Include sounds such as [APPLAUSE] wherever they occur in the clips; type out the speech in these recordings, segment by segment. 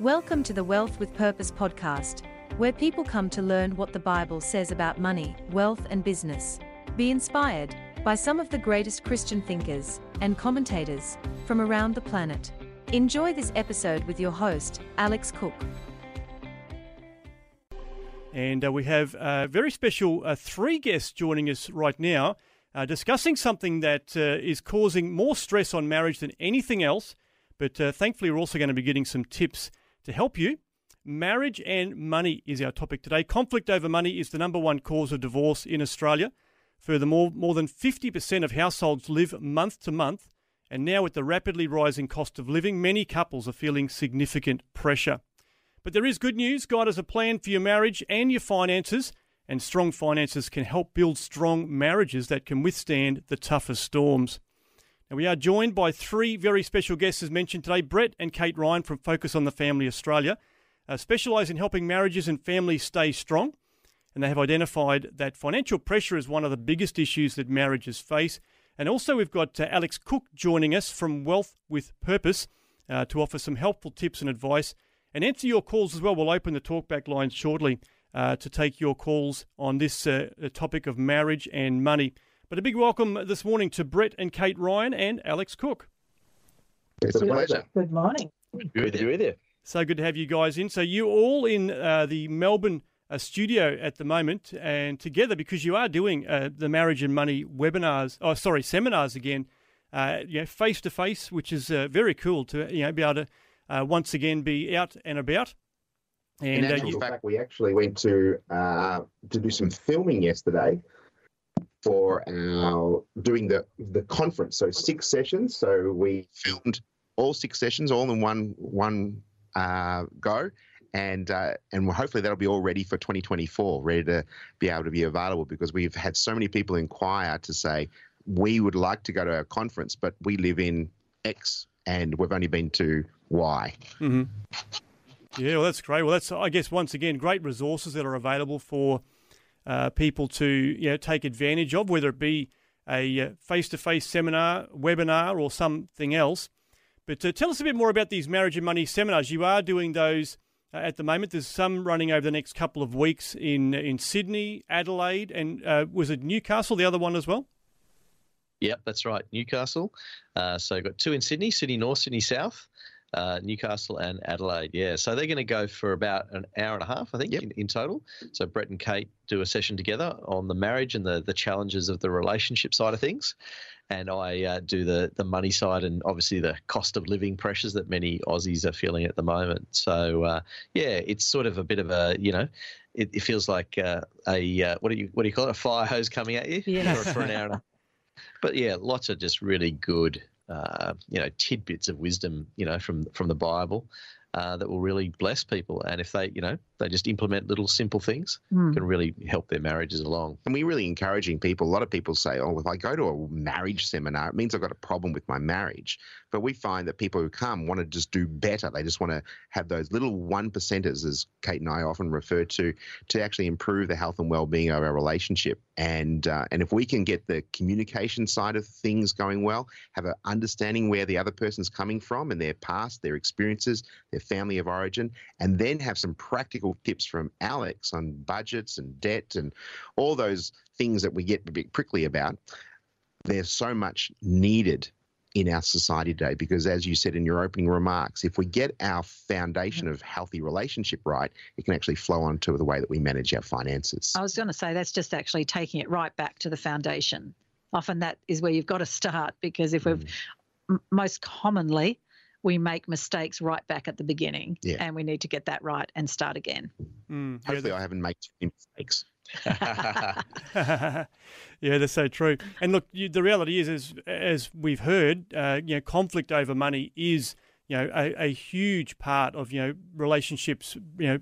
Welcome to the Wealth with Purpose podcast, where people come to learn what the Bible says about money, wealth, and business. Be inspired by some of the greatest Christian thinkers and commentators from around the planet. Enjoy this episode with your host, Alex Cook. And uh, we have a very special uh, three guests joining us right now, uh, discussing something that uh, is causing more stress on marriage than anything else. But uh, thankfully, we're also going to be getting some tips to help you. Marriage and money is our topic today. Conflict over money is the number one cause of divorce in Australia. Furthermore, more than 50% of households live month to month, and now with the rapidly rising cost of living, many couples are feeling significant pressure. But there is good news. God has a plan for your marriage and your finances, and strong finances can help build strong marriages that can withstand the toughest storms. And we are joined by three very special guests, as mentioned today Brett and Kate Ryan from Focus on the Family Australia, uh, specialise in helping marriages and families stay strong. And they have identified that financial pressure is one of the biggest issues that marriages face. And also, we've got uh, Alex Cook joining us from Wealth with Purpose uh, to offer some helpful tips and advice and answer your calls as well. We'll open the talkback line shortly uh, to take your calls on this uh, topic of marriage and money. But a big welcome this morning to Brett and Kate Ryan and Alex Cook. It's a pleasure. Good morning. Good to be with you. So good to have you guys in. So you're all in uh, the Melbourne uh, studio at the moment, and together because you are doing uh, the marriage and money webinars. Oh, sorry, seminars again. Uh, you know, face to face, which is uh, very cool to you know be able to uh, once again be out and about. And, In actual you, fact, we actually went to to do some filming yesterday for our doing the the conference. So six sessions. So we filmed all six sessions all in one one uh, go. And uh, and hopefully that'll be all ready for 2024, ready to be able to be available because we've had so many people inquire to say we would like to go to our conference, but we live in X and we've only been to Y. Mm-hmm. Yeah, well, that's great. Well, that's I guess once again great resources that are available for uh, people to you know, take advantage of, whether it be a face to face seminar, webinar, or something else. But uh, tell us a bit more about these marriage and money seminars. You are doing those uh, at the moment. There's some running over the next couple of weeks in in Sydney, Adelaide, and uh, was it Newcastle, the other one as well? Yep, that's right, Newcastle. Uh, so got two in Sydney, Sydney North, Sydney South uh, Newcastle and Adelaide. Yeah, so they're going to go for about an hour and a half, I think, yep. in, in, total. So Brett and Kate do a session together on the marriage and the the challenges of the relationship side of things, and I uh, do the the money side and obviously the cost of living pressures that many Aussies are feeling at the moment. So uh, yeah, it's sort of a bit of a you know. It, it feels like uh, a uh, what do you what do you call it? A fire hose coming at you yeah. for, for an hour. And a, [LAUGHS] but yeah, lots of just really good uh, you know tidbits of wisdom you know from from the Bible uh, that will really bless people. And if they, you know, they just implement little simple things, mm. can really help their marriages along. And we're really encouraging people. A lot of people say, "Oh, if I go to a marriage seminar, it means I've got a problem with my marriage." But we find that people who come want to just do better. They just want to have those little one percenters, as Kate and I often refer to, to actually improve the health and well-being of our relationship. And uh, and if we can get the communication side of things going well, have an understanding where the other person's coming from and their past, their experiences, their family of origin, and then have some practical tips from Alex on budgets and debt and all those things that we get a bit prickly about. There's so much needed in our society today because as you said in your opening remarks if we get our foundation of healthy relationship right it can actually flow on to the way that we manage our finances. I was going to say that's just actually taking it right back to the foundation. Often that is where you've got to start because if we've mm. most commonly we make mistakes right back at the beginning, yeah. and we need to get that right and start again. Mm, Hopefully, yeah, I haven't made too many mistakes. [LAUGHS] [LAUGHS] yeah, that's so true. And look, you, the reality is, as as we've heard, uh, you know, conflict over money is you know a, a, huge part of you know relationships, you know,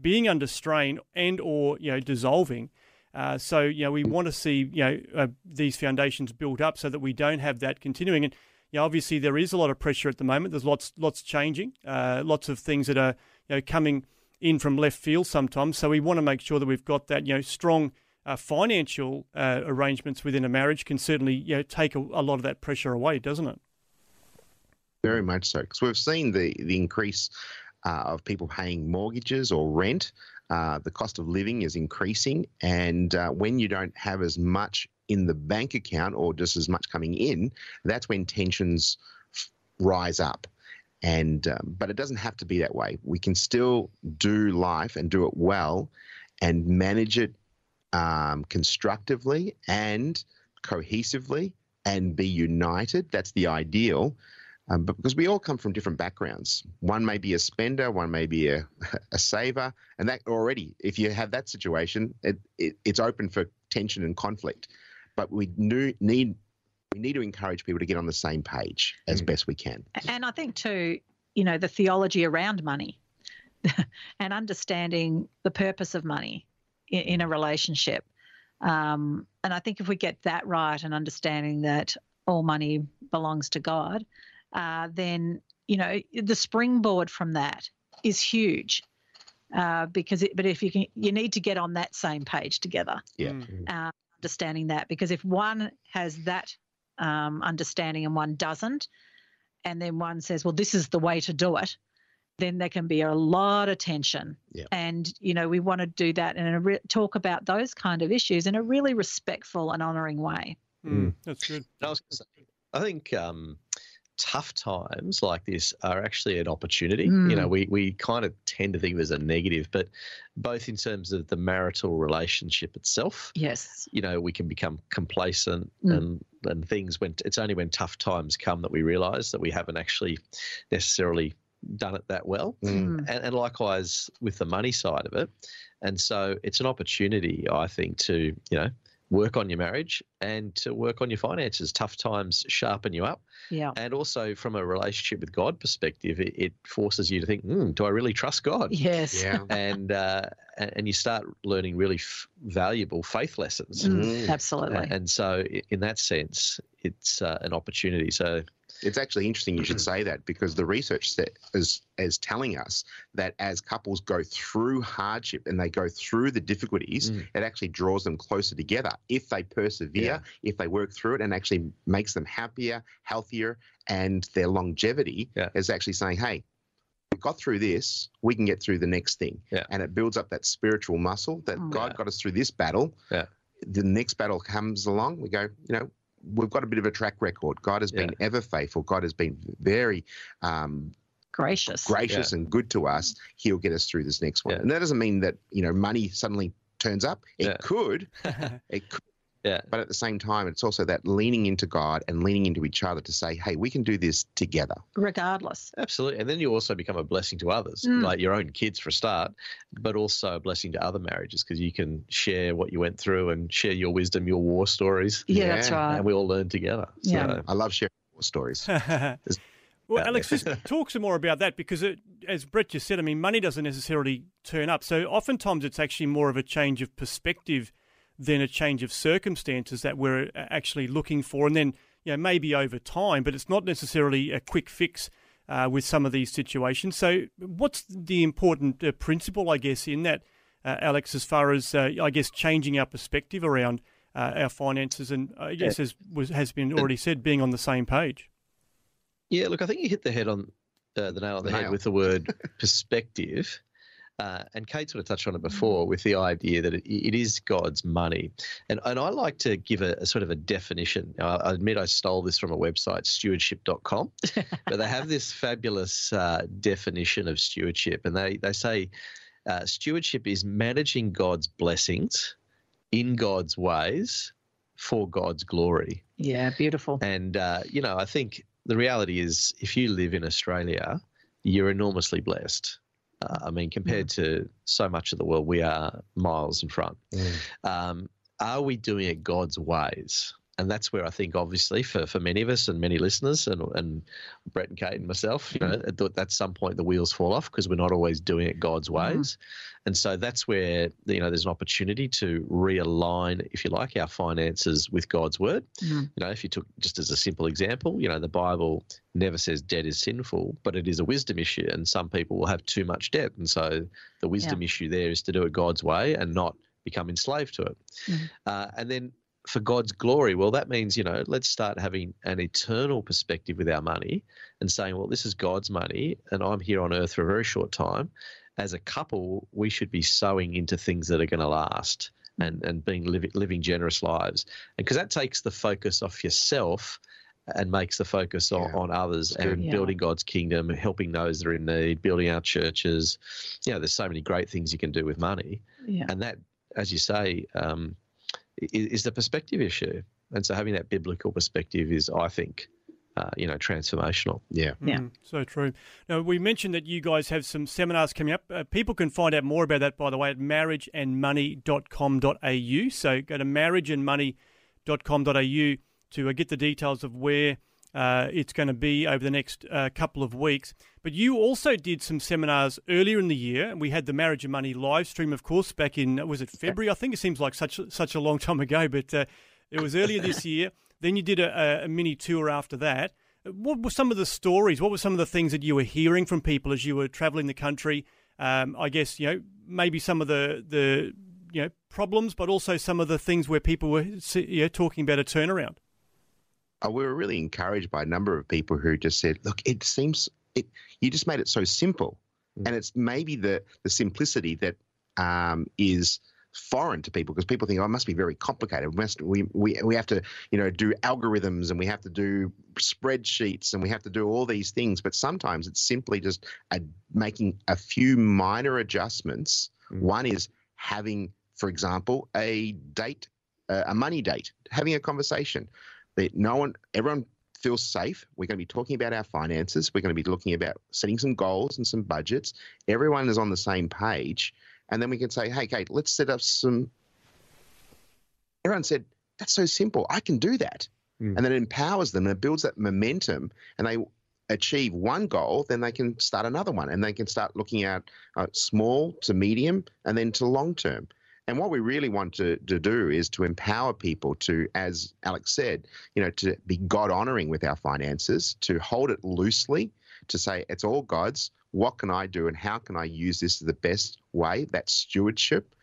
being under strain and or you know dissolving. Uh, so you know we want to see you know uh, these foundations built up so that we don't have that continuing. And you know, obviously there is a lot of pressure at the moment. There's lots lots changing, uh, lots of things that are you know coming in from left field sometimes. So we want to make sure that we've got that you know strong uh, financial uh, arrangements within a marriage can certainly you know take a, a lot of that pressure away, doesn't it? Very much so, because we've seen the the increase uh, of people paying mortgages or rent. Uh, the cost of living is increasing, and uh, when you don't have as much in the bank account or just as much coming in, that's when tensions rise up. And um, but it doesn't have to be that way. We can still do life and do it well, and manage it um, constructively and cohesively and be united. That's the ideal. Um, but because we all come from different backgrounds. One may be a spender, one may be a, [LAUGHS] a saver. And that already, if you have that situation, it, it, it's open for tension and conflict. But we need we need to encourage people to get on the same page as mm. best we can. And I think too, you know, the theology around money [LAUGHS] and understanding the purpose of money in, in a relationship. Um, and I think if we get that right and understanding that all money belongs to God, uh, then you know the springboard from that is huge. Uh, because it, but if you can, you need to get on that same page together. Yeah. Mm-hmm. Uh, understanding that because if one has that um, understanding and one doesn't, and then one says, "Well, this is the way to do it," then there can be a lot of tension. Yeah. And you know, we want to do that and re- talk about those kind of issues in a really respectful and honouring way. Mm, that's good. I, was say, I think um, tough times like this are actually an opportunity. Mm. You know, we, we kind of tend to think of it as a negative, but both in terms of the marital relationship itself. Yes. You know, we can become complacent mm. and and things when it's only when tough times come that we realize that we haven't actually necessarily done it that well. Mm. And, and likewise with the money side of it. And so it's an opportunity, I think, to, you know, work on your marriage and to work on your finances. Tough times sharpen you up. Yeah. And also from a relationship with God perspective, it, it forces you to think, mm, do I really trust God? Yes. Yeah. [LAUGHS] and, uh, and you start learning really f- valuable faith lessons. Mm, absolutely. And, and, so in that sense, it's uh, an opportunity. So it's actually interesting you should mm-hmm. say that because the research is is telling us that as couples go through hardship and they go through the difficulties, mm. it actually draws them closer together if they persevere, yeah. if they work through it, and actually makes them happier, healthier, and their longevity yeah. is actually saying, "Hey, we got through this, we can get through the next thing," yeah. and it builds up that spiritual muscle that mm. God got us through this battle. Yeah. The next battle comes along, we go, you know, we've got a bit of a track record. God has been yeah. ever faithful. God has been very um, gracious, gracious, yeah. and good to us. He'll get us through this next one. Yeah. And that doesn't mean that you know money suddenly turns up. It could. [LAUGHS] it could. Yeah. But at the same time, it's also that leaning into God and leaning into each other to say, hey, we can do this together. Regardless. Absolutely. And then you also become a blessing to others, mm. like your own kids for a start, but also a blessing to other marriages because you can share what you went through and share your wisdom, your war stories. Yeah, yeah. that's right. And we all learn together. Yeah. So. I love sharing war stories. [LAUGHS] Well, Alex, just [LAUGHS] talk some more about that because, it, as Brett just said, I mean, money doesn't necessarily turn up. So oftentimes it's actually more of a change of perspective than a change of circumstances that we're uh, actually looking for. And then, you know, maybe over time, but it's not necessarily a quick fix uh, with some of these situations. So, what's the important uh, principle, I guess, in that, uh, Alex, as far as, uh, I guess, changing our perspective around uh, our finances and, I guess, yeah. as was, has been already said, being on the same page? Yeah, look, I think you hit the head on the nail on the nail. head with the word [LAUGHS] perspective. Uh, and Kate sort of touched on it before with the idea that it, it is God's money. And, and I like to give a, a sort of a definition. I, I, admit I stole this from a website, stewardship.com, [LAUGHS] but they have this fabulous uh, definition of stewardship. And they, they say uh, stewardship is managing God's blessings in God's ways for God's glory. Yeah, beautiful. And, uh, you know, I think the reality is if you live in Australia, you're enormously blessed. Uh, I mean, compared mm. to so much of the world, we are miles in front. Mm. Um, are we doing it God's ways? And that's where I think, obviously, for, for many of us and many listeners, and, and Brett and Kate and myself, you know, at, at some point the wheels fall off because we're not always doing it God's mm-hmm. ways. Mm. And so that's where you know there's an opportunity to realign, if you like, our finances with God's word. Mm. You know, if you took just as a simple example, you know, the Bible never says debt is sinful, but it is a wisdom issue, and some people will have too much debt, and so the wisdom yeah. issue there is to do it God's way and not become enslaved to it. Mm. Uh, and then for God's glory. Well, that means, you know, let's start having an eternal perspective with our money and saying, well, this is God's money and I'm here on earth for a very short time. As a couple, we should be sowing into things that are going to last and, and being living, living generous lives. And because that takes the focus off yourself and makes the focus on, on others and yeah. building God's kingdom, helping those that are in need, building our churches. You know, there's so many great things you can do with money. Yeah. And that, as you say, um, is, is the perspective issue. And so having that biblical perspective is, I think, uh, you know, transformational. Yeah. Yeah. Mm, so true. Now, we mentioned that you guys have some seminars coming up. Uh, people can find out more about that, by the way, at marriageandmoney.com.au. So go to marriageandmoney.com.au to uh, get the details of where uh, it's going to be over the next uh, couple of weeks. But you also did some seminars earlier in the year. We had the Marriage and Money live stream, of course, back in was it February? I think it seems like such such a long time ago, but uh, it was earlier this year. Then you did a, a, mini tour after that. What were some of the stories? What were some of the things that you were hearing from people as you were traveling the country? Um, I guess you know maybe some of the the you know problems, but also some of the things where people were you know, talking about a turnaround. We were really encouraged by a number of people who just said, "Look, it seems it. You just made it so simple, mm. and it's maybe the the simplicity that um, is." foreign to people because people think oh, it must be very complicated. We, must, we, we, we have to, you know, do algorithms and we have to do spreadsheets and we have to do all these things. But sometimes it's simply just a, making a few minor adjustments. Mm. One is having, for example, a date, uh, a money date, having a conversation that no one, everyone feels safe. We're going to be talking about our finances. We're going to be looking about setting some goals and some budgets. Everyone is on the same page. And then we can say, hey, Kate, let's set up some. Everyone said, that's so simple. I can do that. Mm. And then it empowers them and it builds that momentum and they achieve one goal, then they can start another one and they can start looking at uh, small to medium and then to long term. And what we really want to, to do is to empower people to, as Alex said, you know, to be God honoring with our finances, to hold it loosely, to say it's all God's. What can I do and how can I use this the best way? That stewardship.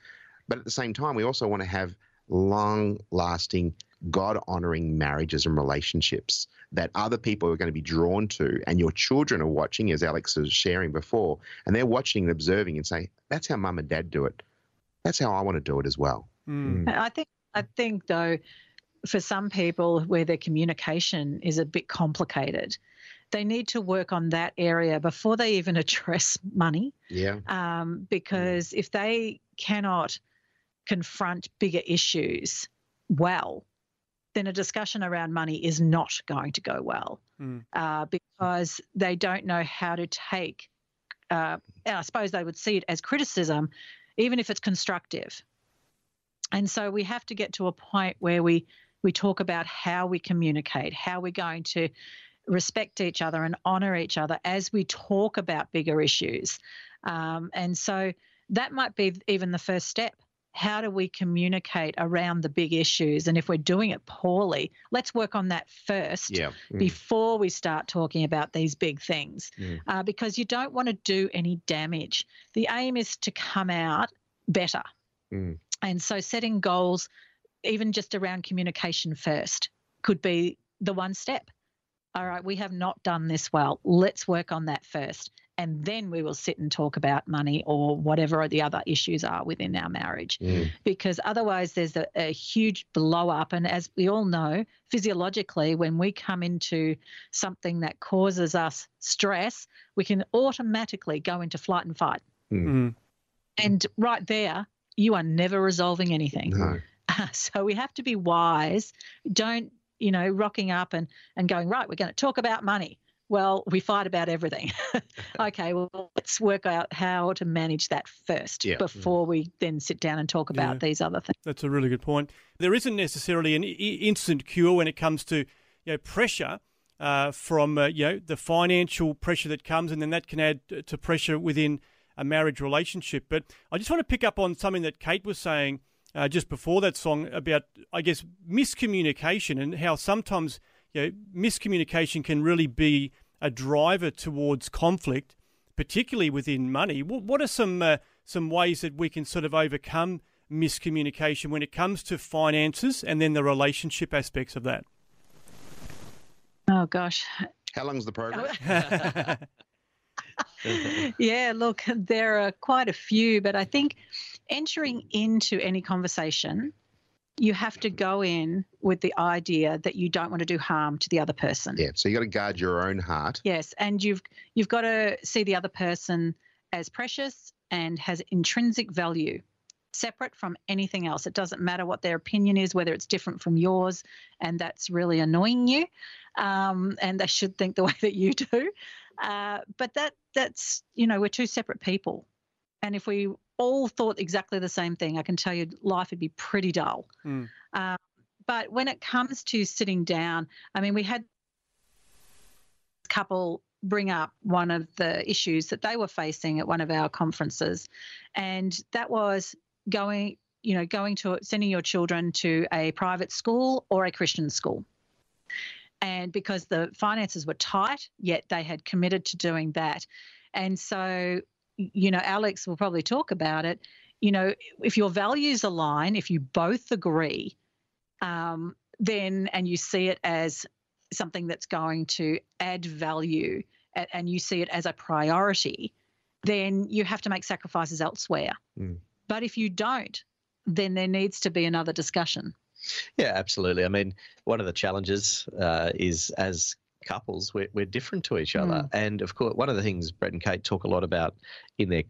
But at the same time, we also want to have long lasting, God honoring marriages and relationships that other people are going to be drawn to. And your children are watching, as Alex was sharing before, and they're watching and observing and say, that's how mum and dad do it that's how I want to do it as well. Mm. I think I think though, for some people where their communication is a bit complicated, they need to work on that area before they even [LAUGHS] address money. Yeah. Um, because if they cannot confront bigger issues well, then a discussion around money is not going to go well mm. uh, because they don't know how to take. Uh, I suppose they would see it as criticism even if it's constructive. And so we have to get to a point where we we talk about how we communicate, how we're going to respect each other and honor each other as we talk about bigger issues. Um, and so that might be even the first step. How do we communicate around the big issues? And if we're doing it poorly, let's work on that first yeah. mm. before we start talking about these big things. Mm. Uh, because you don't want to do any damage. The aim is to come out better. Mm. And so setting goals, even just around communication first, could be the one step. All right, we have not done this well. Let's work on that first and then we will sit and talk about money or whatever the other issues are within our marriage. Mm. Because otherwise, there's a, a, huge blow up. And as we all know, physiologically, when we come into something that causes us stress, we can automatically go into flight and fight. Mm. And right there, you are never resolving anything. No. [LAUGHS] so we have to be wise. Don't, you know, rocking up and, and going, right, we're going to talk about money well, we fight about everything. [LAUGHS] okay, well, let's work out how to manage that first yeah. before we then sit down and talk about yeah. these other things. That's a really good point. There isn't necessarily an instant cure when it comes to you know, pressure. Uh, from uh, you know the financial pressure that comes, and then that can add to pressure within a marriage relationship. But I just want to pick up on something that Kate was saying uh, just before that song about, I guess, miscommunication and how sometimes you know, miscommunication can really be a driver towards conflict, particularly within money. What what are some uh, some ways that we can sort of overcome miscommunication when it comes to finances and then the relationship aspects of that? Oh, gosh. How long's the program? [LAUGHS] yeah, look, there are quite a few, but I think entering into any conversation, you have to go in with the idea that you don't want to do harm to the other person. Yeah, so you got to guard your own heart. Yes, and you've you've got to see the other person as precious and has intrinsic value separate from anything else. It doesn't matter what their opinion is, whether it's different from yours, and that's really annoying you. Um, and they should think the [LAUGHS] way that you do. Uh, but that that's you know we're two separate people, and if we all thought exactly the same thing, I can tell you life would be pretty dull. Mm. But when it comes to sitting down, I mean, we had a couple bring up one of the issues that they were facing at one of our conferences, and that was going, you know, going to sending your children to a private school or a Christian school. And because the finances were tight, yet they had committed to doing that. And so, you know, Alex will probably talk about it. You know, if your values align, if you both agree, um, then and you see it as something that's going to add value and you see it as a priority, then you have to make sacrifices elsewhere. Mm. But if you don't, then there needs to be another discussion. Yeah, absolutely. I mean, one of the challenges uh, is as couples, we're, we're different to each other. Mm. And of course, one of the things Brett and Kate talk a lot about in their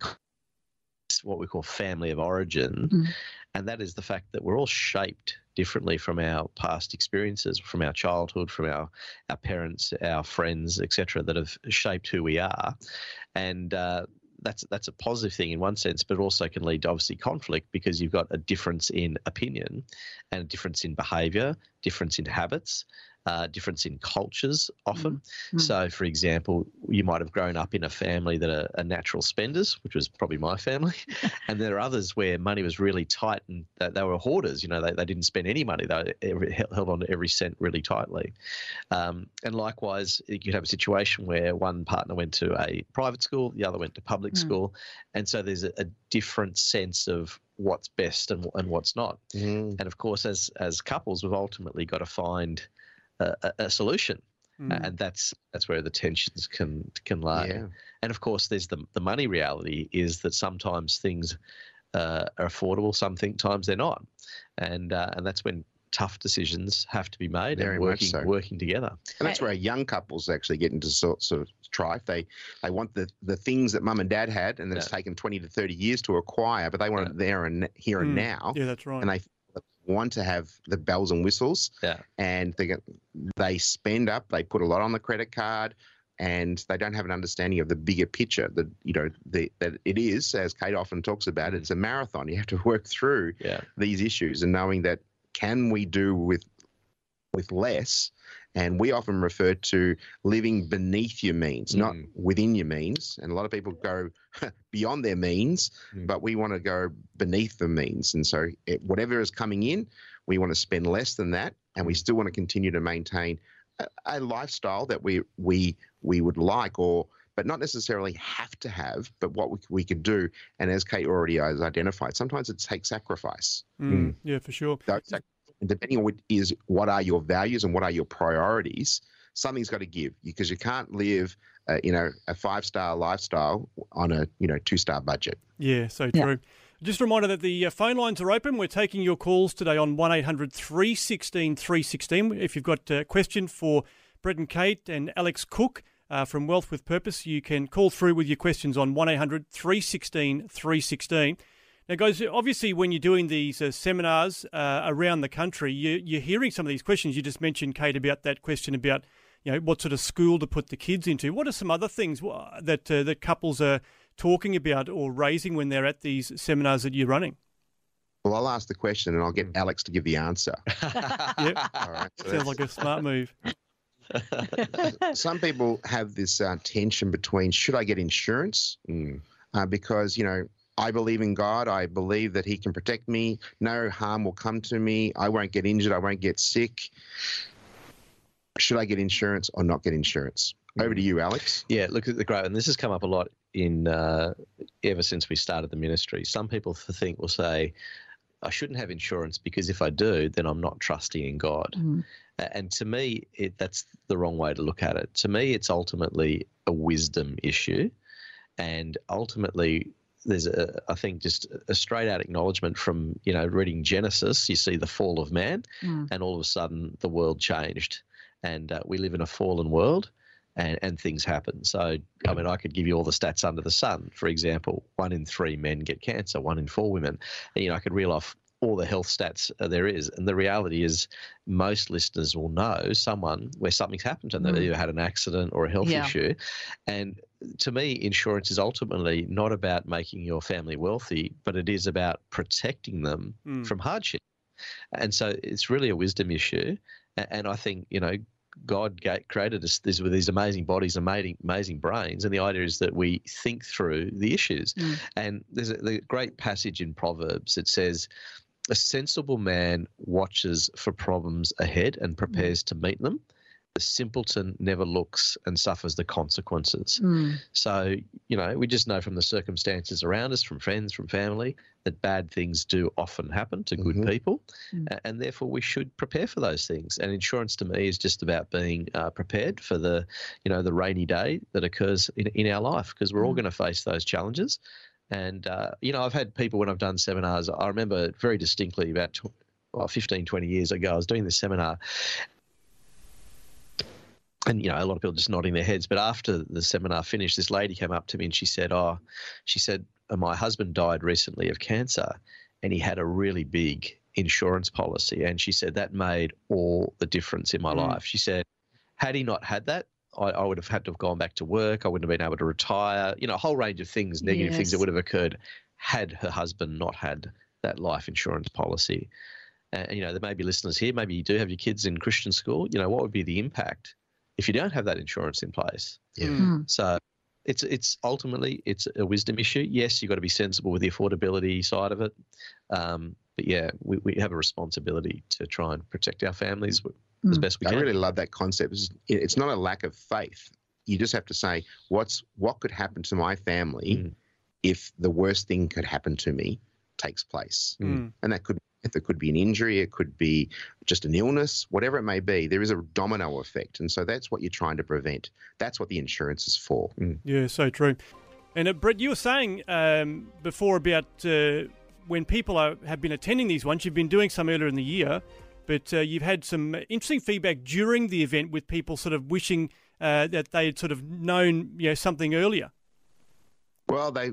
what we call family of origin, mm. and that is the fact that we're all shaped differently from our past experiences, from our childhood, from our our parents, our friends, etc., that have shaped who we are, and uh, that's that's a positive thing in one sense, but also can lead to obviously conflict because you've got a difference in opinion and a difference in behaviour, difference in habits, uh, difference in cultures often. Mm-hmm. So, for example, you might have grown up in a family that are, are natural spenders, which was probably my family, [LAUGHS] and there are others where money was really tight and they, they were hoarders. You know, they, they didn't spend any money; they held on to every cent really tightly. Um, and likewise, you could have a situation where one partner went to a private school, the other went to public mm. school, and so there's a, a different sense of what's best and, and what's not. Mm. And of course, as as couples, we've ultimately got to find a, a solution. Mm. And that's that's where the tensions can can lie. Yeah. And of course, there's the the money reality is that sometimes things uh, are affordable, sometimes they're not, and uh, and that's when tough decisions have to be made Very and working so. working together. And that's where young couples actually get into sort, sort of strife. They they want the the things that mum and dad had, and that yeah. it's taken twenty to thirty years to acquire, but they want yeah. it there and here and mm. now. Yeah, that's right. And they want to have the bells and whistles. Yeah. And they get, they spend up. They put a lot on the credit card, and they don't have an understanding of the bigger picture. That you know the, that it is, as Kate often talks about, mm. it's a marathon. You have to work through yeah. these issues and knowing that can we do with with less and we often refer to living beneath your means, mm. not within your means. And a lot of people go [LAUGHS] beyond their means, mm. but we want to go beneath the means. And so, it, whatever is coming in, we want to spend less than that, and we mm. still want to continue to maintain a, a lifestyle that we we we would like, or but not necessarily have to have, but what we, we could do. And as Kate already has identified, sometimes it takes sacrifice. Mm, mm. Yeah, for sure. So, and depending on what is what are your values and what are your priorities, something's got to give because you can't live, uh, you know, a five star lifestyle on a you know two star budget. Yeah, so true. Yeah. Just a reminder that the uh, phone lines are open. We're taking your calls today on 1 800 316 316. If you've got a question for Brett and Kate and Alex Cook uh, from Wealth with Purpose, you can call through with your questions on 1 800 316 316. Now, guys, obviously, when you're doing these uh, seminars uh, around the country, you, are hearing some of these questions. You just mentioned, Kate, about that question about you know what sort of school to put the kids into. What are some other things that uh, that couples are talking about or raising when they're at these seminars that you're running? Well, I'll ask the question and I'll get hmm. Alex to give the answer. [LAUGHS] yep. All right. So Sounds like a smart move. [LAUGHS] Some people have this uh, tension between should I get insurance? Mm. Uh, because, you know, I believe in God. I believe that He can protect me. No harm will come to me. I won't get injured. I won't get sick. Should I get insurance or not get insurance? Over to you, Alex. Yeah, look at the great, and this has come up a lot in uh, ever since we started the ministry. Some people think will say, I shouldn't have insurance because if I do, then I'm not trusting in God. Mm. And to me, it, that's the wrong way to look at it. To me, it's ultimately a wisdom issue. And ultimately, there's a, I think, just a straight out acknowledgement from, you know, reading Genesis, you see the fall of man, mm. and all of a sudden the world changed. And uh, we live in a fallen world. And, and, things happen. So, I mean, I could give you all the stats under the sun. For example, one in three men get cancer, one in four women. And, you know, I could reel off all the health stats there is. And the reality is, most listeners will know someone where something's happened to them. Mm. They've either had an accident or a health yeah. issue. And to me, insurance is ultimately not about making your family wealthy, but it is about protecting them mm. from hardship. And so it's really a wisdom issue. And I think, you know, God created us this, with these amazing bodies, amazing, amazing brains, and the idea is that we think through the issues. Mm. And there's a, a great passage in Proverbs that says, a sensible man watches for problems ahead and prepares to meet them. The simpleton never looks and suffers the consequences. Mm. So, you know, we just know from the circumstances around us, from friends, from family, that bad things do often happen to good mm-hmm. people. Mm. And therefore, we should prepare for those things. And insurance to me is just about being uh, prepared for the, you know, the rainy day that occurs in, in our life because we're mm. all going to face those challenges. And, uh, you know, I've had people when I've done seminars, I remember very distinctly about well, 15, 20 years ago, I was doing this seminar. And, you know, a lot of people just nodding their heads. But after the seminar finished, this lady came up to me and she said, Oh, she said, my husband died recently of cancer and he had a really big insurance policy. And she said, that made all the difference in my mm. life. She said, had he not had that, I, I, would have had to have gone back to work. I wouldn't have been able to retire. You know, a whole range of things, negative yes. things that would have occurred had her husband not had that life insurance policy. And, you know, there may be listeners here. Maybe you do have your kids in Christian school. You know, what would be the impact if you don't have that insurance in place? Yeah. Mm. So it's it's ultimately it's a wisdom issue. Yes, you've got to be sensible with the affordability side of it. Um, but yeah, we, we have a responsibility to try and protect our families mm. as best we I can. I really love that concept. It's, it's, not a lack of faith. You just have to say, what's what could happen to my family mm. if the worst thing could happen to me takes place, mm. and that could it could be an injury, it could be just an illness, whatever it may be. There is a domino effect, and so that's what you're trying to prevent. That's what the insurance is for. Mm. Yeah, so true. And uh, Brett, you were saying um, before about uh, when people are, have been attending these ones. You've been doing some earlier in the year, but uh, you've had some interesting feedback during the event with people sort of wishing uh, that they had sort of known you know something earlier. Well, they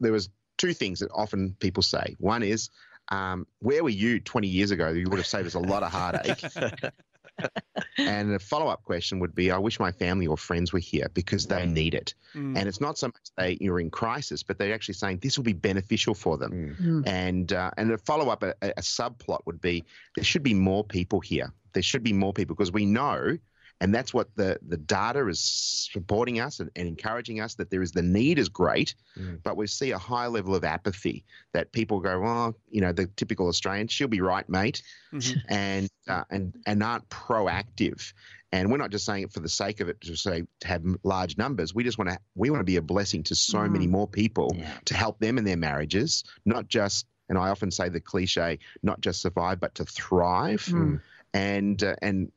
there was two things that often people say. One is, um, "Where were you 20 years ago? You would have saved us a lot of heartache." [LAUGHS] and the follow up question would be I wish my family or friends were here because they need it. Mm. And it's not so much they you're in crisis, but they're actually saying this will be beneficial for them. Mm. mm. And uh, and the follow up, a, a subplot would be there should be more people here. There should be more people because we know and that's what the, the data is supporting us and, and encouraging us that there is the need is great, mm. but we see a high level of apathy that people go, well, you know, the typical Australian, she'll be right, mate, mm-hmm. [LAUGHS] and uh, and and aren't proactive. And we're not just saying it for the sake of it to say to have large numbers. We just want to we want to be a blessing to so mm. many more people yeah. to help them in their marriages, not just. And I often say the cliche, not just survive, but to thrive. Mm. And uh, and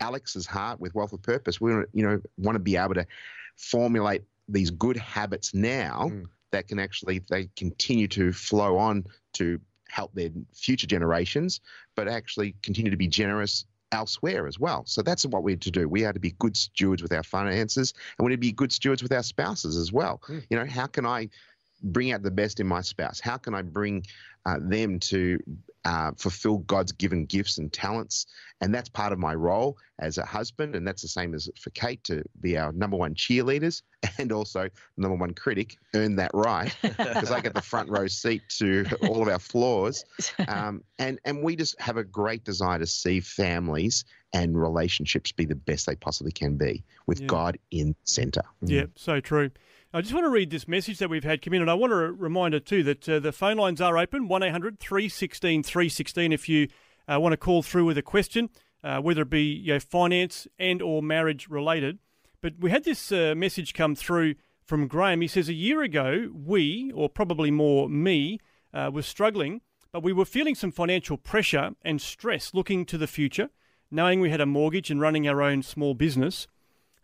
Alex's heart with Wealth of Purpose. We you know want to be able to formulate these good habits now mm. that can actually they continue to flow on to help their future generations, but actually continue to be generous elsewhere as well. So that's what we had to do. We had to be good stewards with our finances, and we need to be good stewards with our spouses as well. Mm. You know, how can I bring out the best in my spouse? How can I bring uh, them to uh, fulfill God's given gifts and talents? And that's part of my role as a husband. And that's the same as for Kate to be our number one cheerleaders [LAUGHS] and also number one critic. Earn that right [LAUGHS] because I get the front row seat to all of our flaws. Um, and, and we just have a great desire to see families and relationships be the best they possibly can be with yeah. God in center. Yeah, so true. I just want to read this message that we've had come in, and I want to remind you too that uh, the phone lines are open 1 800 316 316 if you uh, want to call through with a question, uh, whether it be you know, finance and or marriage related. But we had this uh, message come through from Graham. He says, A year ago, we, or probably more me, uh, was struggling but we were feeling some financial pressure and stress looking to the future, knowing we had a mortgage and running our own small business.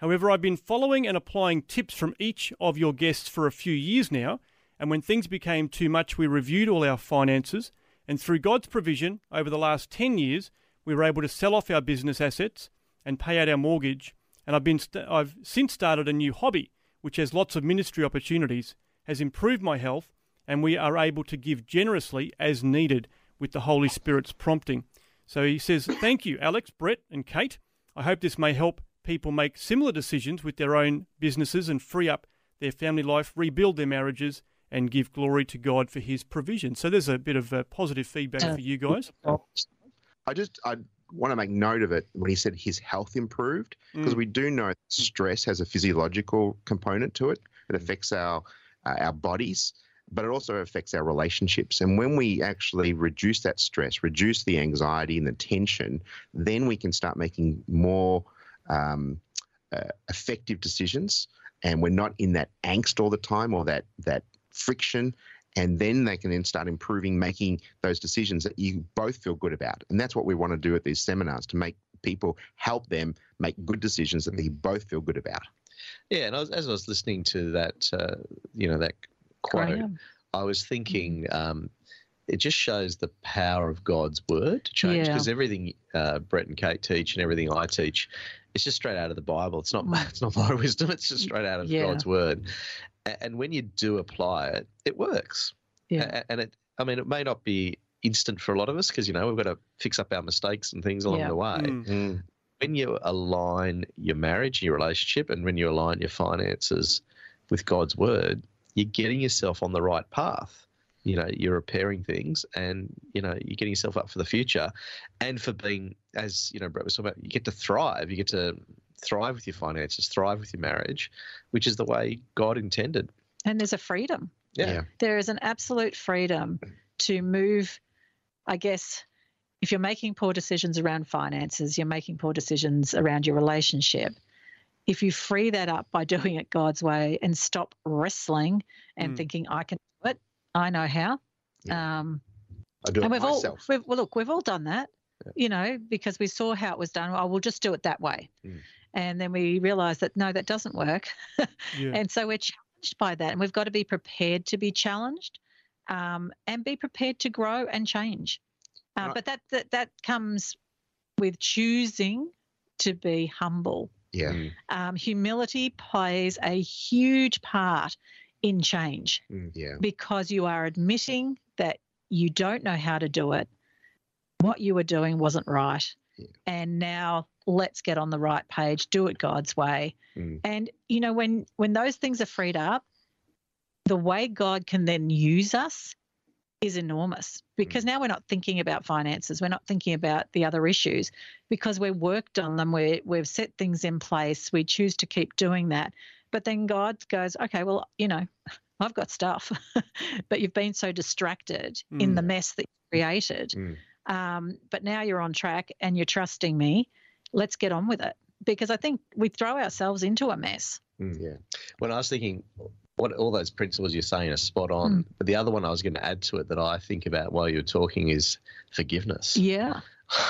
However, I've been following and applying tips from each of your guests for a few years now, and when things became too much, we reviewed all our finances, and through God's provision, over the last 10 years, we were able to sell off our business assets and pay out our mortgage. And I've, been st- I've since started a new hobby, which has lots of ministry opportunities, has improved my health, and we are able to give generously as needed with the Holy Spirit's prompting. So he says, Thank you, Alex, Brett, and Kate. I hope this may help people make similar decisions with their own businesses and free up their family life, rebuild their marriages, and give glory to God for his provision. So there's a bit of uh, positive feedback for you guys. I just I want to make note of it when he said his health improved because mm. we do know stress has a physiological component to it. It affects our uh, our bodies, but it also affects our relationships. And when we actually reduce that stress, reduce the anxiety and the tension, then we can start making more um, uh, effective decisions. And we're not in that angst all the time or that that friction and then they can then start improving making those decisions that you both feel good about and that's what we want to do at these seminars to make people help them make good decisions that they both feel good about yeah and I was, as i was listening to that uh, you know that quote i was thinking um, it just shows the power of god's word to change because yeah. everything uh, brett and kate teach and everything i teach it's just straight out of the bible it's not [LAUGHS] it's not my [LAUGHS] wisdom it's just straight out of yeah. god's word and when you do apply it, it works. Yeah. And it, I mean, it may not be instant for a lot of us because you know we've got to fix up our mistakes and things along yeah. the way. Mm-hmm. When you align your marriage, your relationship, and when you align your finances with God's word, you're getting yourself on the right path. You know, you're repairing things, and you know you're getting yourself up for the future, and for being, as you know, Brett was talking about, you get to thrive. You get to thrive with your finances, thrive with your marriage, which is the way God intended. And there's a freedom. Yeah. yeah. There is an absolute freedom to move, I guess, if you're making poor decisions around finances, you're making poor decisions around your relationship. If you free that up by [LAUGHS] doing it God's way and stop wrestling and mm. thinking, I can do it, I know how. Yeah. Um, I do and we've myself. all, we've, well, look, we've all done that, yeah. you know, because we saw how it was done. I will just do it that way. Mm. And then we realize that no, that doesn't work. [LAUGHS] yeah. And so we're challenged by that. And we've got to be prepared to be challenged um, and be prepared to grow and change. Uh, right. But that, that, that comes with choosing to be humble. Yeah. Mm. Um, humility plays a huge part in change. Mm, yeah. Because you are admitting that you don't know how to do it. What you were doing wasn't right. Yeah. And now let's get on the right page, do it God's way. Mm. And you know when when those things are freed up, the way God can then use us is enormous because mm. now we're not thinking about finances, we're not thinking about the other issues because we've worked on them, we we've set things in place, we choose to keep doing that. But then God goes, okay, well, you know, [LAUGHS] I've got stuff, [LAUGHS] but you've been so distracted mm. in the mm. mess that you created. Mm. Um, but now you're on track and you're trusting me let's get on with it because I think we throw ourselves into a mess. Mm, yeah. When I was thinking, what all those principles you're saying are spot on. Mm. But the other one I was going to add to it that I think about while you're talking is forgiveness. Yeah.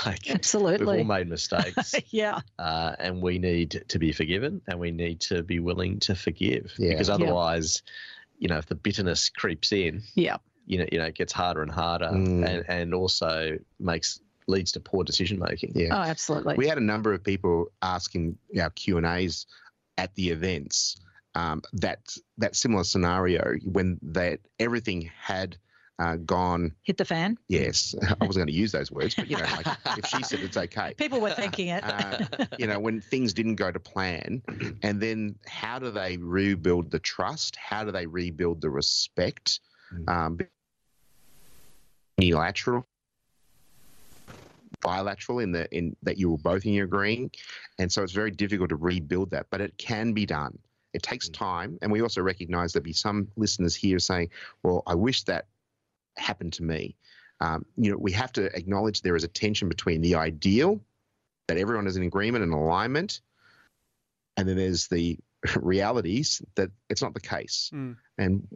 Like, Absolutely. [LAUGHS] We've all made mistakes. [LAUGHS] yeah. Uh, and we need to be forgiven and we need to be willing to forgive yeah. because otherwise, yeah. you know, if the bitterness creeps in, yeah. You know, you know, it gets harder and harder, mm. and, and also makes leads to poor decision making. Yeah. Oh, absolutely. We had a number of people asking our Q and A's at the events um, that that similar scenario when that everything had. Uh, gone hit the fan. Yes, [LAUGHS] I wasn't going to use those words, but you know, like if she said it's okay, people were thinking it. uh, you know, when things didn't go to plan, and then how do they rebuild the trust? How do they rebuild the respect? Mm. Um, unilateral bilateral in the in that you were both in your agreeing, and so it's very difficult to rebuild that. But it can be done. It takes mm. time, and we also recognise there'll be some listeners here saying, "Well, I wish that happened to me." Um, you know, we have to acknowledge there is a tension between the ideal that everyone is in agreement and alignment, and then there's the [LAUGHS] realities that it's not the case. Mm. And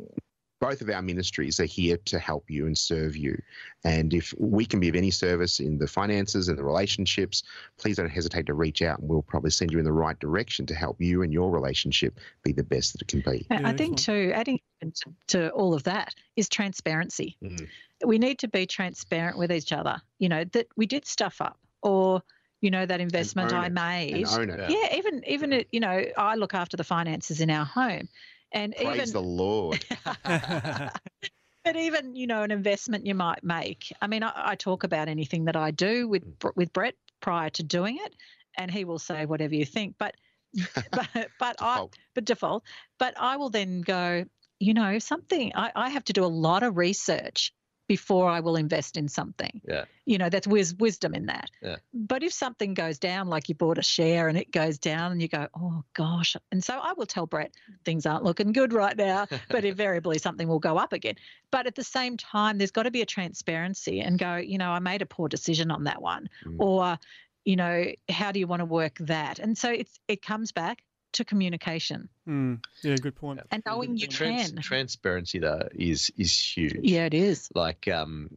both of our ministries are here to help you and serve you. And if we can be of any service in the finances and the relationships, please don't hesitate to reach out and we'll probably send you in the right direction to help you and your relationship be the best that it can be. Yeah, I think, too, adding to, to, all of that is transparency. Mm. We need to be transparent with each other, you know, that we did stuff up or you know that investment I made. Yeah. yeah, even even you know I look after the finances in our home, and Praise even the Lord. [LAUGHS] [LAUGHS] but even you know an investment you might make. I mean, I, I talk about anything that I do with mm. with Brett prior to doing it, and he will say whatever you think. But [LAUGHS] but but I but default. But I will then go. You know, something I, I have to do a lot of research before I will invest in something. Yeah. You know, that's wis- wisdom in that. Yeah. But if something goes down, like you bought a share and it goes down and you go, oh gosh. And so I will tell Brett, things aren't looking good right now, [LAUGHS] but invariably something will go up again. But at the same time, there's got to be a transparency and go, you know, I made a poor decision on that one. Mm. Or, you know, how do you want to work that? And so it's it comes back to communication. Mm, yeah, good point. And knowing you Trans- can. Transparency though is is huge. Yeah, it is. Like um,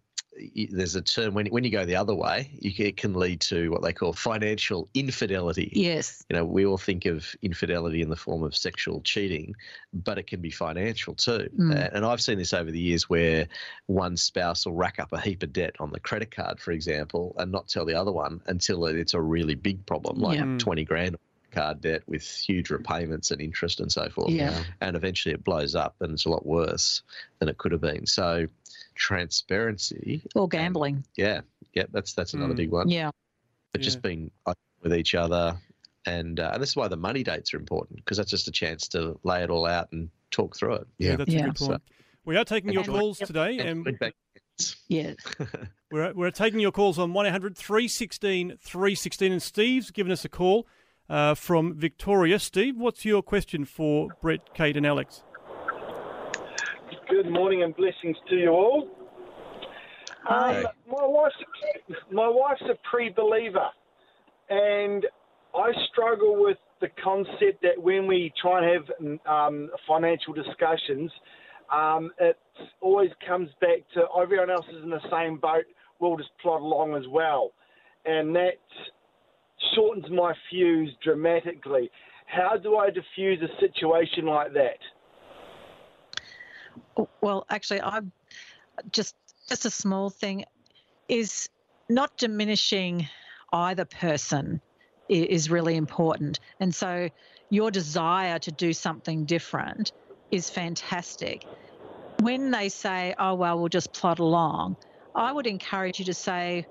there's a term when when you go the other way, you, it can lead to what they call financial infidelity. Yes. You know, we all think of infidelity in the form of sexual cheating, but it can be financial too. Mm. and I've seen this over the years where one spouse will rack up a heap of debt on the credit card, for example, and not tell the other one until it's a really big problem, like yeah. twenty grand card debt with huge repayments and interest and so forth. Yeah. And eventually it blows up and it's a lot worse than it could have been. So transparency or gambling. And, yeah. Yeah, that's that's another mm. big one. Yeah. But yeah. just being with each other and uh, and this is why the money dates are important because that's just a chance to lay it all out and talk through it. Yeah, yeah that's yeah. a good point. So, we are taking your calls today and, and yeah. [LAUGHS] we're, we're taking your calls on 1 800 316 316 and Steve's given us a call uh, from Victoria. Steve, what's your question for Brett, Kate, and Alex? Good morning and blessings to you all. Hi. Um, my wife's my wife's a pre-believer, and I struggle with the concept that when we try and have um, financial discussions, um, it always comes back to everyone else is in the same boat. We'll just plod along as well, and that shortens my fuse dramatically. How do I diffuse a situation like that? Well, actually, I'm just just a small thing is not diminishing either person is really important. And so your desire to do something different is fantastic. When they say, oh, well, we'll just plod along, I would encourage you to say,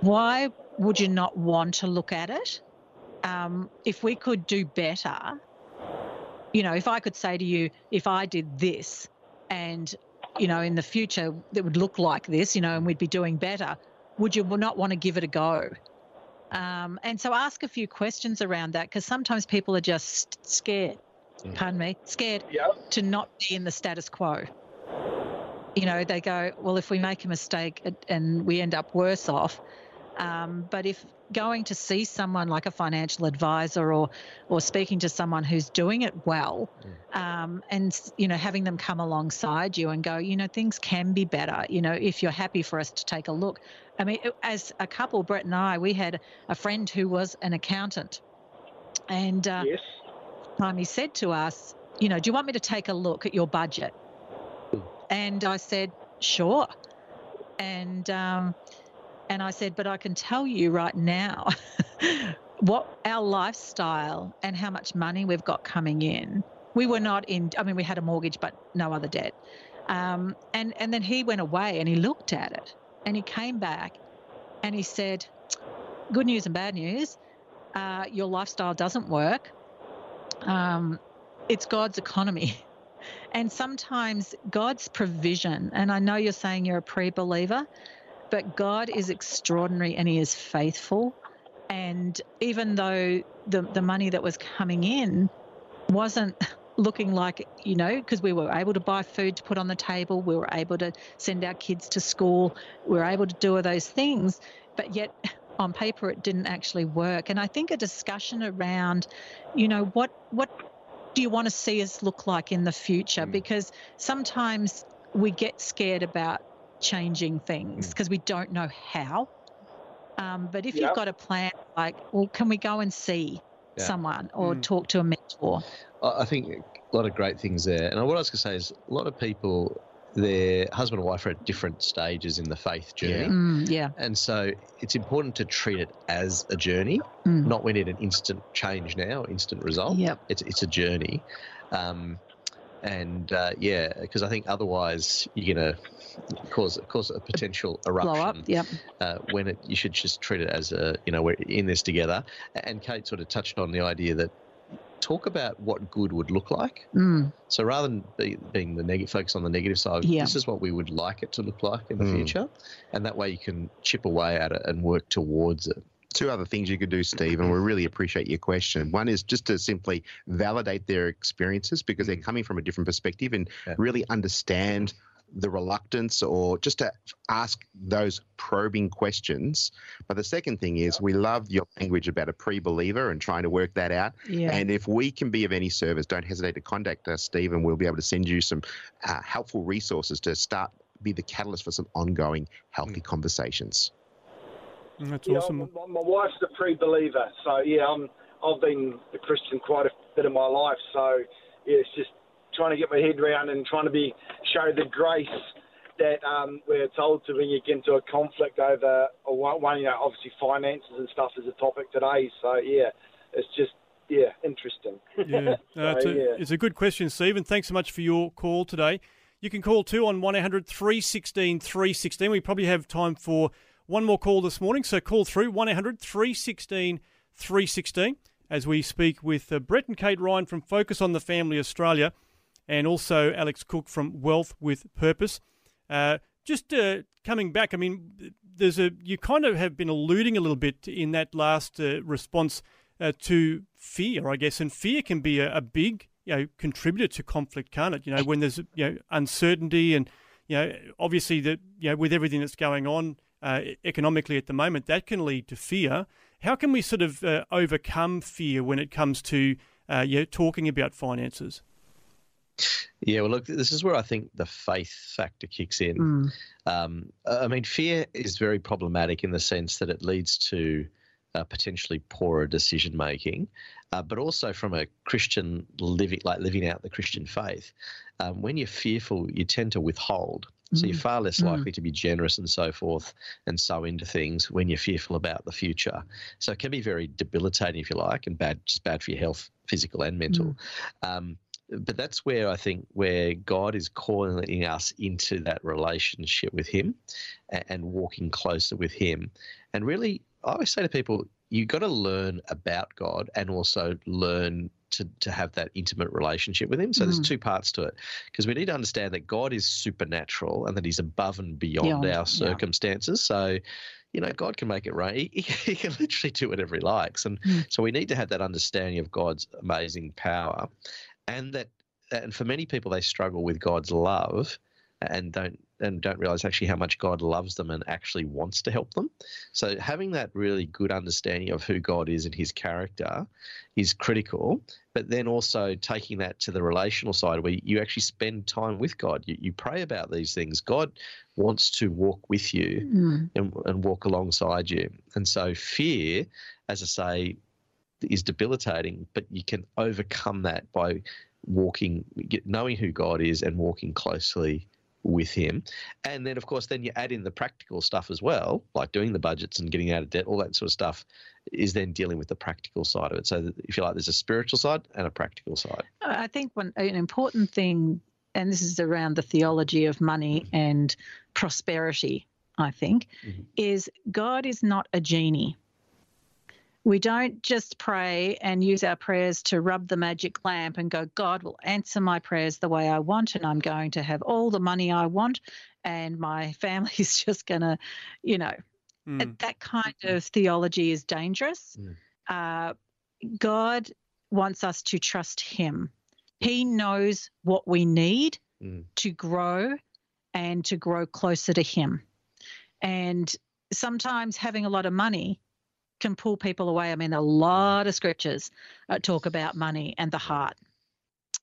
why would you not want to look at it? Um, if we could do better, you know, if I could say to you, if I did this and, you know, in the future it would look like this, you know, and we'd be doing better, would you not want to give it a go? Um, and so ask a few questions around that because sometimes people are just scared, mm. pardon me, scared yep. to not be in the status quo. You know, they go, well, if we make a mistake and we end up worse off, um, but if going to see someone like a financial advisor or or speaking to someone who's doing it well, mm. um, and you know having them come alongside you and go, you know, things can be better. You know, if you're happy for us to take a look. I mean, as a couple, Brett and I, we had a friend who was an accountant, and uh, yes. time he said to us, you know, do you want me to take a look at your budget? Hmm. And I said, sure. And um, and I said, but I can tell you right now [LAUGHS] what our lifestyle and how much money we've got coming in. We were not in, I mean, we had a mortgage, but no other debt. Um, and, and then he went away and he looked at it and he came back and he said, good news and bad news. Uh, your lifestyle doesn't work. Um, it's God's economy. [LAUGHS] And sometimes God's provision, and I know you're saying you're a pre believer, but God is extraordinary and He is faithful. And even though the, the money that was coming in wasn't looking like, you know, because we were able to buy food to put on the table, we were able to send our kids to school, we were able to do all those things, but yet on paper it didn't actually work. And I think a discussion around, you know, what what do you want to see us look like in the future? Mm. Because sometimes we get scared about changing things because mm. we don't know how. Um, but if yep. you've got a plan, like, well, can we go and see yeah. someone or mm. talk to a mentor? I think a lot of great things there. And what I was going to say is a lot of people their husband and wife are at different stages in the faith journey. Yeah. Mm, yeah. And so it's important to treat it as a journey, mm. not we need an instant change now, instant result. Yep. It's, it's a journey. Um, and uh, yeah, because I think otherwise you're going to cause cause a potential eruption. Blow up. Yep. Uh, when it, you should just treat it as a you know we're in this together. And Kate sort of touched on the idea that talk about what good would look like. Mm. So rather than be, being the negative, focus on the negative side, yeah. this is what we would like it to look like in the mm. future, and that way you can chip away at it and work towards it two other things you could do, Steve, and we really appreciate your question. One is just to simply validate their experiences because they're mm. coming from a different perspective and yeah. really understand the reluctance or just to ask those probing questions. But the second thing is we love your language about a pre-believer and trying to work that out. Yeah. And if we can be of any service, don't hesitate to contact us, Steve, and we'll be able to send you some uh, helpful resources to start be the catalyst for some ongoing healthy mm. conversations. Mm, that's yeah, awesome. My, my, wife's a pre-believer, so yeah, I'm I've been a Christian quite a bit of my life, so yeah, it's just trying to get my head around and trying to be show the grace that um, we're told to when you get into a conflict over one, one, you know, obviously finances and stuff is a topic today. So yeah, it's just yeah, interesting. Yeah, [LAUGHS] uh, it's, a, yeah. it's a good question, Stephen. Thanks so much for your call today. You can call too on 1 800 316 316. We probably have time for one more call this morning, so call through 1 800 316 316 as we speak with uh, Brett and Kate Ryan from Focus on the Family Australia and also Alex Cook from Wealth with Purpose. Uh, just uh, coming back, I mean, there's a you kind of have been alluding a little bit in that last uh, response uh, to fear, I guess, and fear can be a, a, big you know contributor to conflict, can't it? You know, when there's you know uncertainty and you know obviously that you know with everything that's going on uh, economically at the moment, that can lead to fear. How can we sort of uh, overcome fear when it comes to you know, talking about finances? Yeah, well, look, this is where I think the faith factor kicks in. Mm. Um, I mean, fear is very problematic in the sense that it leads to uh, potentially poorer decision making, uh, but also from a Christian living, like living out the Christian faith. Um, when you're fearful, you tend to withhold. So you're mm. far less mm. likely to be generous and so forth and so into things when you're fearful about the future. So it can be very debilitating, if you like, and bad, just bad for your health, physical and mental. Mm. Um, but that's where I think where God is calling us into that relationship with Him and, and walking closer with Him. And really, I always say to people, you've got to learn about God and also learn to, to have that intimate relationship with Him. So mm. there's two parts to it because we need to understand that God is supernatural and that He's above and beyond, beyond our circumstances. Yeah. So, you know, God can make it rain. [LAUGHS] He, he, can literally do whatever He likes. And mm. so we need to have that understanding of God's amazing power and that and for many people they struggle with God's love and don't and don't realize actually how much God loves them and actually wants to help them. So having that really good understanding of who God is and his character is critical, but then also taking that to the relational side where you actually spend time with God. You, you pray about these things. God wants to walk with you mm. and, and walk alongside you. And so fear, as I say, is debilitating, but you can overcome that by walking, knowing who God is and walking closely with him. And then, of course, then you add in the practical stuff as well, like doing the budgets and getting out of debt, all that sort of stuff is then dealing with the practical side of it. So, if you like, there's a spiritual side and a practical side. I think one, an important thing, and this is around the theology of money and prosperity, I think, mm-hmm. is God is not a genie. We don't just pray and use our prayers to rub the magic lamp and go, God will answer my prayers the way I want, and I'm going to have all the money I want, and my [LAUGHS] family's just going to, you know, mm. that kind of theology is dangerous. Mm. Uh, God wants us to trust Him. He knows what we need mm. to grow and to grow closer to Him. And sometimes having a lot of money can pull people away. I mean, a lot of scriptures uh, talk about money and the heart.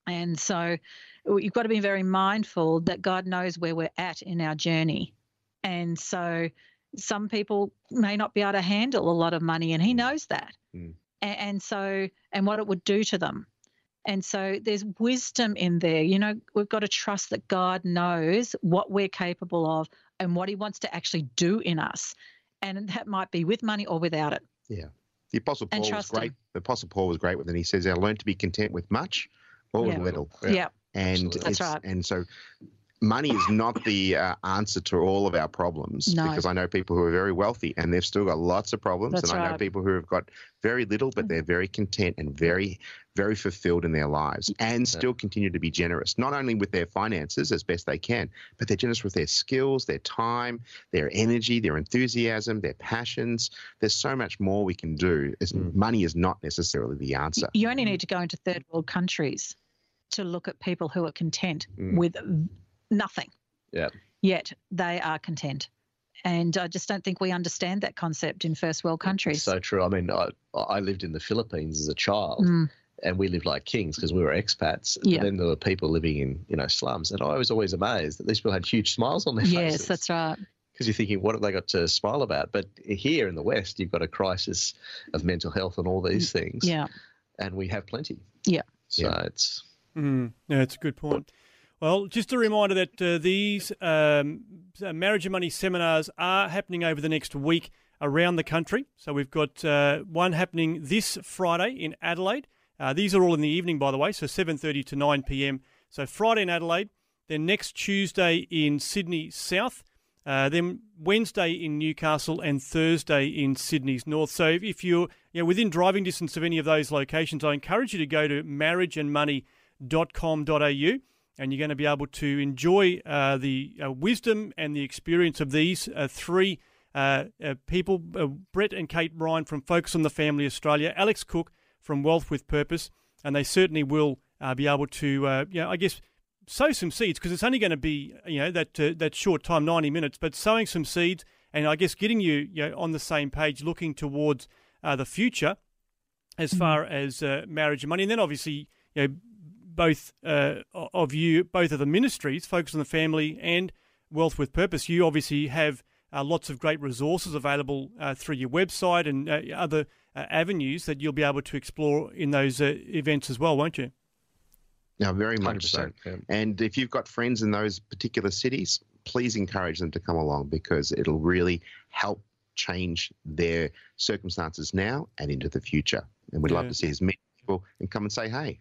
And so you've got to be very mindful that God knows where we're at in our journey. And so some people may not be able to handle a lot of money, and He knows that. Mm. And, and so, and what it would do to them. And so there's wisdom in there. You know, we've got to trust that God knows what we're capable of and what He wants to actually do in us. And that might be with money or without it. Yeah. The Apostle Paul was great. Him. The Apostle Paul was great with it. He says, I learned to be content with much or yeah. with little. Yeah. yeah. And That's right. And so money is not the uh, answer to all of our problems no. because I know people who are very wealthy and they've still got lots of problems. That's and I right. know people who have got very little, but they're very content and very, very fulfilled in their lives and still continue to be generous, not only with their finances as best they can, but they're generous with their skills, their time, their energy, their enthusiasm, their passions. There's so much more we can do. Mm. Money is not necessarily the answer. You only need to go into third world countries to look at people who are content mm. with nothing. Yeah. Yet they are content. And I just don't think we understand that concept in first world countries. so true. I mean, I, I lived in the Philippines as a child. Mm. And we lived like kings because we were expats. Yeah. And then there were people living in, you know, slums. And I was always amazed that these people had huge smiles on their yes, faces. Yes, that's right because you're thinking, what have they got to smile about? But here in the West, you've got a crisis of mental health and all these things. Yeah. And we have plenty. Yeah. So yeah. it's. Mm, yeah, it's a good point. Well, just a reminder that uh, these um, uh, marriage and money seminars are happening over the next week around the country. So we've got uh, one happening this Friday in Adelaide. Uh, these are all in the evening, by the way, so 7:30 to 9 p.m. So Friday in Adelaide, then next Tuesday in Sydney South, uh, then Wednesday in Newcastle, and Thursday in Sydney's North. So if you're you know, within driving distance of any of those locations, I encourage you to go to marriageandmoney.com.au and you're going to be able to enjoy uh, the uh, wisdom and the experience of these uh, three uh, uh, people Brett and Kate Ryan from Focus on the Family Australia, Alex Cook from Wealth with Purpose, and they certainly will be able to, you know, I guess, sow some seeds because it's only going to be, you know, that that short time, 90 minutes, but sowing some seeds and I guess getting you, you know, on the same page, looking towards the future as mm-hmm. far as marriage and money, and then obviously, you know both uh, of you, both of the ministries, Focus on the Family and Wealth with Purpose, you obviously have uh, lots of great resources available uh, through your website and uh, other uh, avenues that you'll be able to explore in those uh, events as well, won't you? Yeah, very much so. Yeah. And if you've got friends in those particular cities, please encourage them to come along because it'll really help change their circumstances now and into the future. And we'd yeah. love to see as many people and come and say, hey.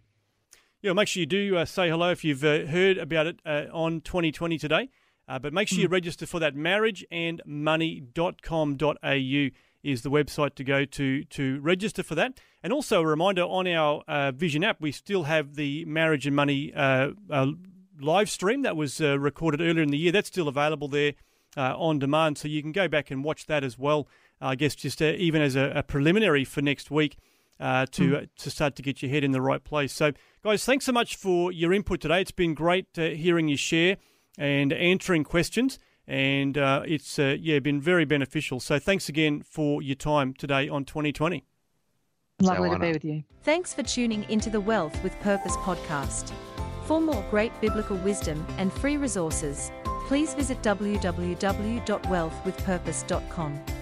Yeah, make sure you do uh, say hello if you've uh, heard about it uh, on 2020 today. Uh, but make sure you hmm. register for that. Marriageandmoney.com.au is the website to go to to register for that. And also a reminder on our uh, Vision app, we still have the Marriage and Money uh, live stream that was recorded earlier in the year. That's still available there on demand, so you can go back and watch that as well. I guess just even as a, a preliminary for next week uh, to mm. uh, to start to get your head in the right place. So, guys, thanks so much for your input today. It's been great uh, hearing you share and answering questions, and uh, it's uh, yeah been very beneficial. So, thanks again for your time today on 2020. Lovely to be with you. Thanks for tuning into the Wealth with Purpose podcast. For more great biblical wisdom and free resources, please visit www.wealthwithpurpose.com.